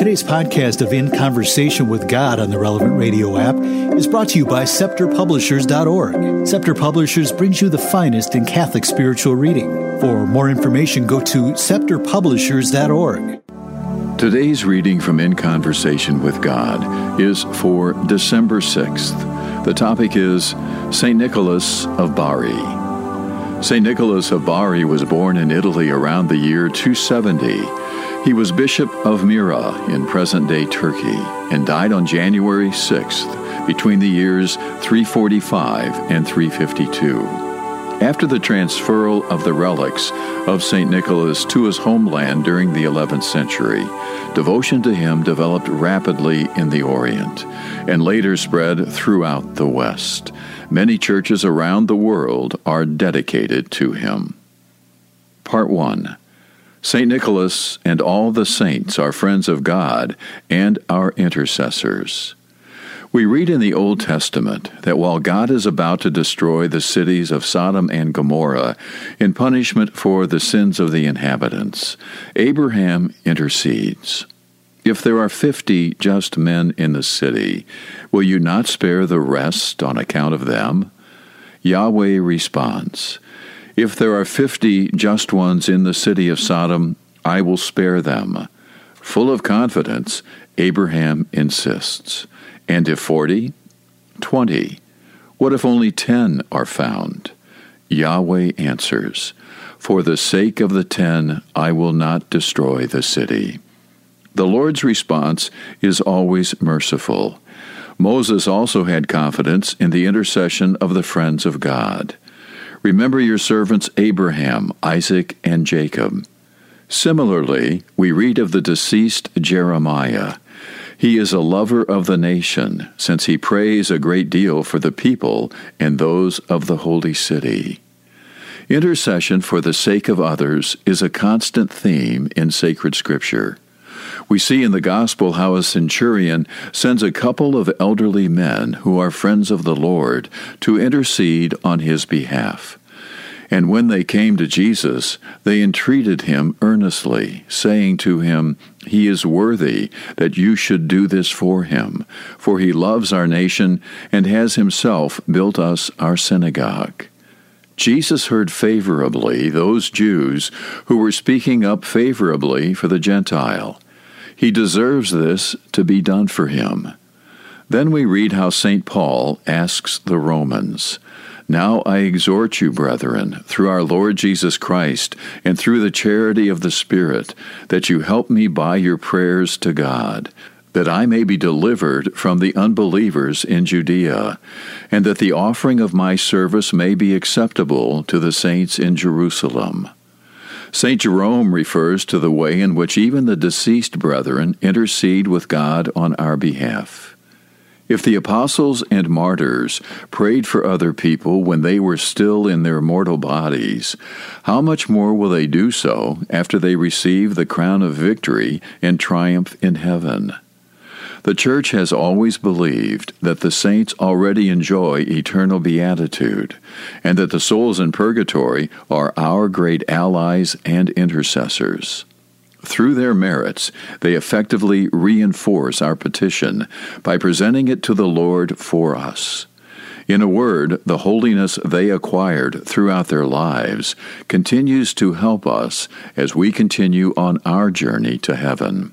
Today's podcast of In Conversation with God on the Relevant Radio app is brought to you by ScepterPublishers.org. Scepter Publishers brings you the finest in Catholic spiritual reading. For more information, go to ScepterPublishers.org. Today's reading from In Conversation with God is for December 6th. The topic is St. Nicholas of Bari. St. Nicholas of Bari was born in Italy around the year 270. He was Bishop of Myra in present day Turkey and died on January 6th between the years 345 and 352. After the transferal of the relics of St. Nicholas to his homeland during the 11th century, devotion to him developed rapidly in the Orient and later spread throughout the West. Many churches around the world are dedicated to him. Part 1 St. Nicholas and all the saints are friends of God and our intercessors. We read in the Old Testament that while God is about to destroy the cities of Sodom and Gomorrah in punishment for the sins of the inhabitants, Abraham intercedes. If there are fifty just men in the city, will you not spare the rest on account of them? Yahweh responds, If there are fifty just ones in the city of Sodom, I will spare them. Full of confidence, Abraham insists. And if forty? Twenty. What if only ten are found? Yahweh answers, For the sake of the ten, I will not destroy the city. The Lord's response is always merciful. Moses also had confidence in the intercession of the friends of God. Remember your servants Abraham, Isaac, and Jacob. Similarly, we read of the deceased Jeremiah. He is a lover of the nation, since he prays a great deal for the people and those of the holy city. Intercession for the sake of others is a constant theme in sacred scripture. We see in the gospel how a centurion sends a couple of elderly men who are friends of the Lord to intercede on his behalf. And when they came to Jesus, they entreated him earnestly, saying to him, He is worthy that you should do this for him, for he loves our nation and has himself built us our synagogue. Jesus heard favorably those Jews who were speaking up favorably for the Gentile. He deserves this to be done for him. Then we read how St. Paul asks the Romans, now I exhort you, brethren, through our Lord Jesus Christ, and through the charity of the Spirit, that you help me by your prayers to God, that I may be delivered from the unbelievers in Judea, and that the offering of my service may be acceptable to the saints in Jerusalem. St. Jerome refers to the way in which even the deceased brethren intercede with God on our behalf. If the apostles and martyrs prayed for other people when they were still in their mortal bodies, how much more will they do so after they receive the crown of victory and triumph in heaven? The Church has always believed that the saints already enjoy eternal beatitude, and that the souls in purgatory are our great allies and intercessors. Through their merits, they effectively reinforce our petition by presenting it to the Lord for us. In a word, the holiness they acquired throughout their lives continues to help us as we continue on our journey to heaven.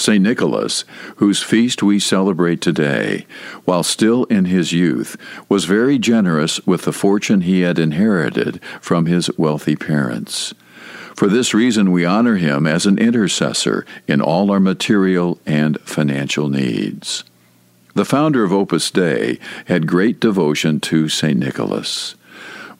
St. Nicholas, whose feast we celebrate today, while still in his youth, was very generous with the fortune he had inherited from his wealthy parents. For this reason, we honor him as an intercessor in all our material and financial needs. The founder of Opus Dei had great devotion to St. Nicholas.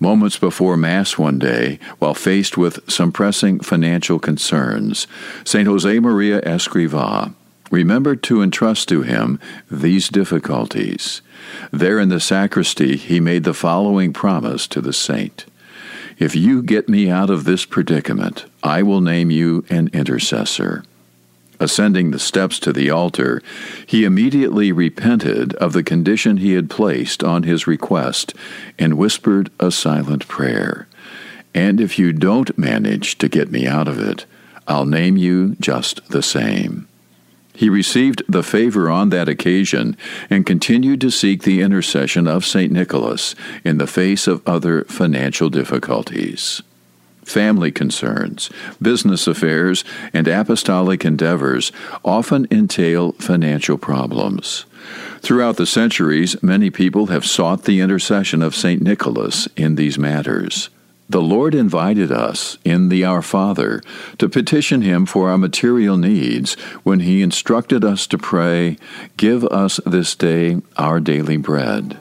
Moments before Mass one day, while faced with some pressing financial concerns, St. Jose Maria Escriva remembered to entrust to him these difficulties. There in the sacristy, he made the following promise to the saint if you get me out of this predicament, I will name you an intercessor. Ascending the steps to the altar, he immediately repented of the condition he had placed on his request and whispered a silent prayer. And if you don't manage to get me out of it, I'll name you just the same. He received the favor on that occasion and continued to seek the intercession of St. Nicholas in the face of other financial difficulties. Family concerns, business affairs, and apostolic endeavors often entail financial problems. Throughout the centuries, many people have sought the intercession of St. Nicholas in these matters. The Lord invited us in the Our Father to petition Him for our material needs when He instructed us to pray, Give us this day our daily bread.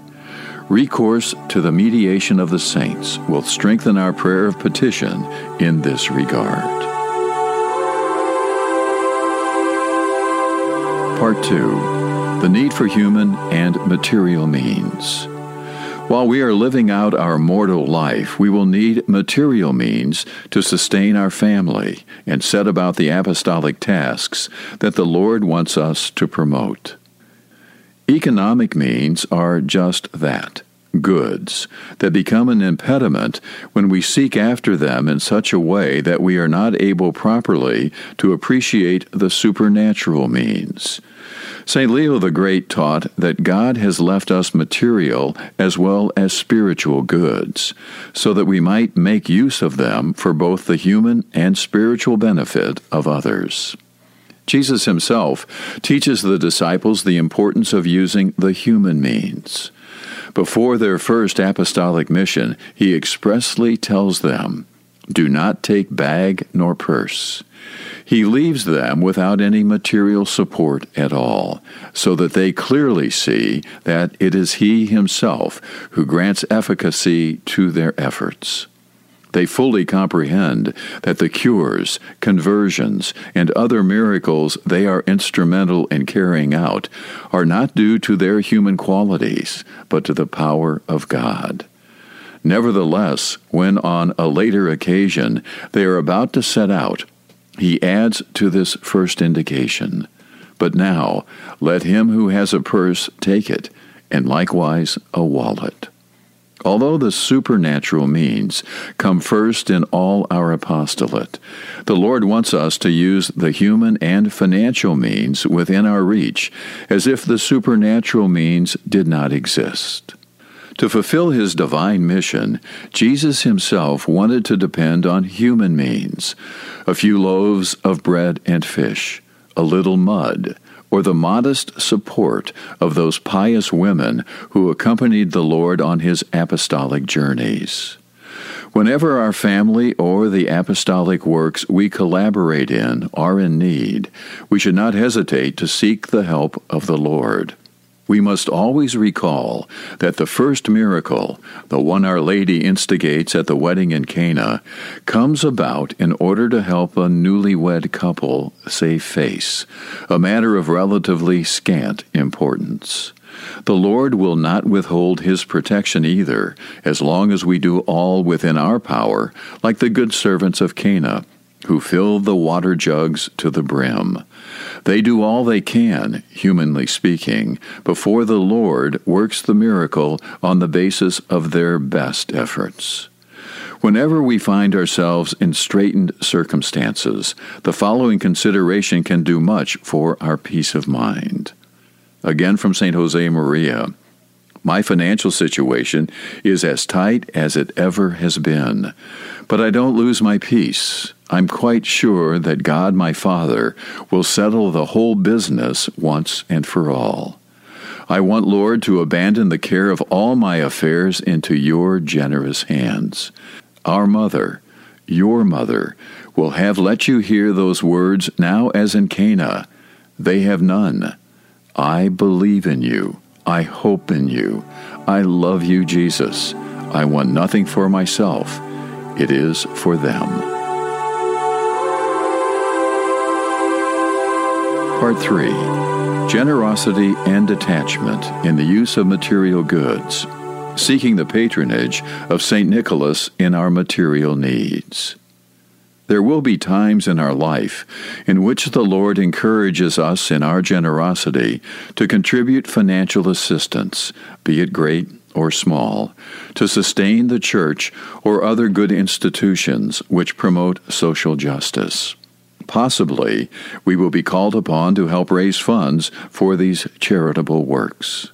Recourse to the mediation of the saints will strengthen our prayer of petition in this regard. Part 2 The Need for Human and Material Means. While we are living out our mortal life, we will need material means to sustain our family and set about the apostolic tasks that the Lord wants us to promote. Economic means are just that goods that become an impediment when we seek after them in such a way that we are not able properly to appreciate the supernatural means. St. Leo the Great taught that God has left us material as well as spiritual goods, so that we might make use of them for both the human and spiritual benefit of others. Jesus himself teaches the disciples the importance of using the human means. Before their first apostolic mission, he expressly tells them, Do not take bag nor purse. He leaves them without any material support at all, so that they clearly see that it is He Himself who grants efficacy to their efforts. They fully comprehend that the cures, conversions, and other miracles they are instrumental in carrying out are not due to their human qualities, but to the power of God. Nevertheless, when on a later occasion they are about to set out, he adds to this first indication But now let him who has a purse take it, and likewise a wallet. Although the supernatural means come first in all our apostolate, the Lord wants us to use the human and financial means within our reach as if the supernatural means did not exist. To fulfill his divine mission, Jesus himself wanted to depend on human means a few loaves of bread and fish, a little mud, or the modest support of those pious women who accompanied the Lord on his apostolic journeys. Whenever our family or the apostolic works we collaborate in are in need, we should not hesitate to seek the help of the Lord we must always recall that the first miracle, the one Our Lady instigates at the wedding in Cana, comes about in order to help a newlywed couple save face, a matter of relatively scant importance. The Lord will not withhold His protection either, as long as we do all within our power, like the good servants of Cana, who fill the water jugs to the brim. They do all they can, humanly speaking, before the Lord works the miracle on the basis of their best efforts. Whenever we find ourselves in straitened circumstances, the following consideration can do much for our peace of mind. Again from St. Jose Maria My financial situation is as tight as it ever has been, but I don't lose my peace. I'm quite sure that God my Father will settle the whole business once and for all. I want, Lord, to abandon the care of all my affairs into your generous hands. Our mother, your mother, will have let you hear those words now as in Cana. They have none. I believe in you. I hope in you. I love you, Jesus. I want nothing for myself. It is for them. Part 3 Generosity and Detachment in the Use of Material Goods, seeking the patronage of St. Nicholas in our material needs. There will be times in our life in which the Lord encourages us in our generosity to contribute financial assistance, be it great or small, to sustain the church or other good institutions which promote social justice. Possibly we will be called upon to help raise funds for these charitable works.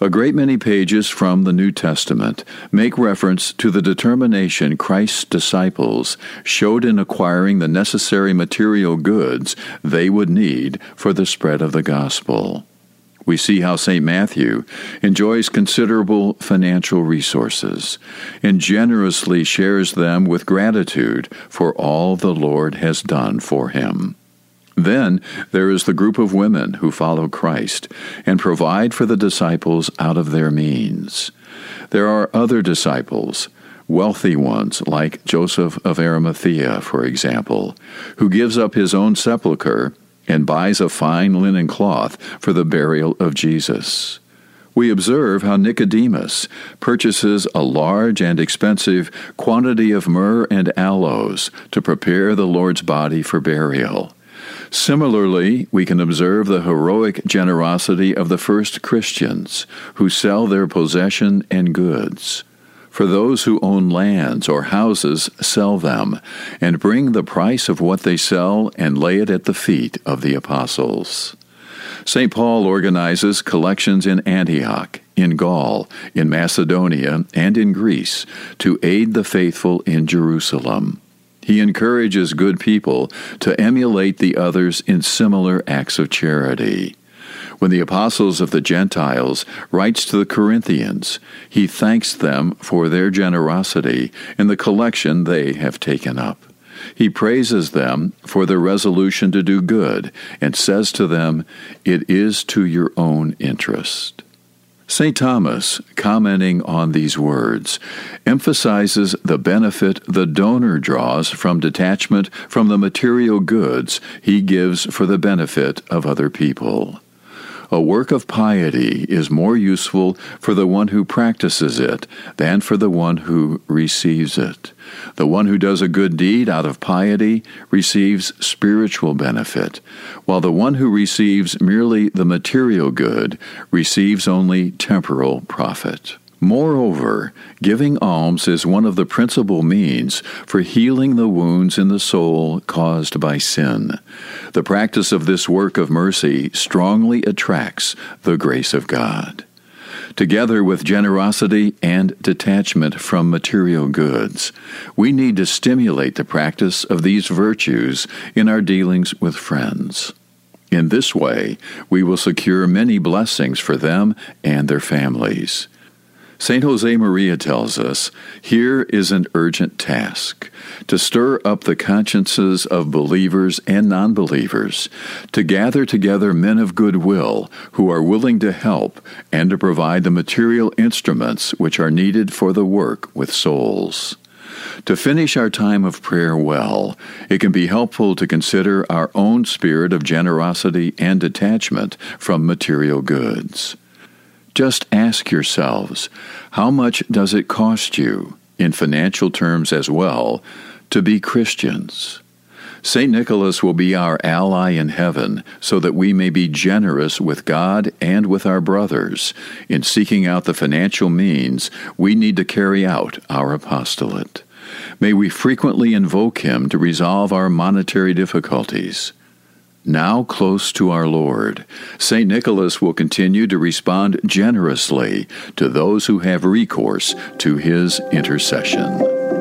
A great many pages from the New Testament make reference to the determination Christ's disciples showed in acquiring the necessary material goods they would need for the spread of the gospel. We see how St. Matthew enjoys considerable financial resources and generously shares them with gratitude for all the Lord has done for him. Then there is the group of women who follow Christ and provide for the disciples out of their means. There are other disciples, wealthy ones like Joseph of Arimathea, for example, who gives up his own sepulchre and buys a fine linen cloth for the burial of Jesus. We observe how Nicodemus purchases a large and expensive quantity of myrrh and aloes to prepare the Lord's body for burial. Similarly, we can observe the heroic generosity of the first Christians who sell their possession and goods. For those who own lands or houses, sell them, and bring the price of what they sell and lay it at the feet of the apostles. St. Paul organizes collections in Antioch, in Gaul, in Macedonia, and in Greece to aid the faithful in Jerusalem. He encourages good people to emulate the others in similar acts of charity. When the apostles of the Gentiles writes to the Corinthians, he thanks them for their generosity in the collection they have taken up. He praises them for their resolution to do good and says to them, It is to your own interest. St. Thomas, commenting on these words, emphasizes the benefit the donor draws from detachment from the material goods he gives for the benefit of other people. A work of piety is more useful for the one who practices it than for the one who receives it. The one who does a good deed out of piety receives spiritual benefit, while the one who receives merely the material good receives only temporal profit. Moreover, giving alms is one of the principal means for healing the wounds in the soul caused by sin. The practice of this work of mercy strongly attracts the grace of God together with generosity and detachment from material goods. We need to stimulate the practice of these virtues in our dealings with friends. In this way, we will secure many blessings for them and their families. St. Jose Maria tells us here is an urgent task to stir up the consciences of believers and non believers, to gather together men of goodwill who are willing to help and to provide the material instruments which are needed for the work with souls. To finish our time of prayer well, it can be helpful to consider our own spirit of generosity and detachment from material goods. Just ask yourselves how much does it cost you, in financial terms as well, to be Christians? St. Nicholas will be our ally in heaven so that we may be generous with God and with our brothers in seeking out the financial means we need to carry out our apostolate. May we frequently invoke him to resolve our monetary difficulties. Now close to our Lord, St. Nicholas will continue to respond generously to those who have recourse to his intercession.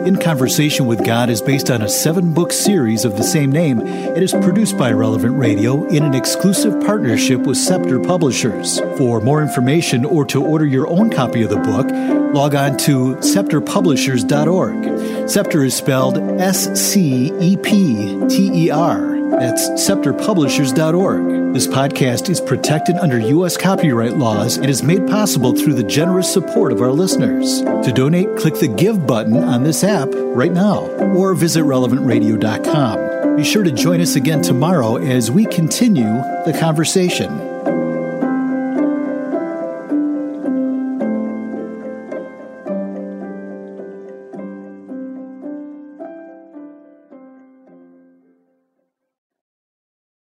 In Conversation with God is based on a seven book series of the same name. It is produced by Relevant Radio in an exclusive partnership with Scepter Publishers. For more information or to order your own copy of the book, log on to scepterpublishers.org. Scepter is spelled S C E P T E R. That's scepterpublishers.org. This podcast is protected under U.S. copyright laws and is made possible through the generous support of our listeners. To donate, click the Give button on this app right now or visit relevantradio.com. Be sure to join us again tomorrow as we continue the conversation.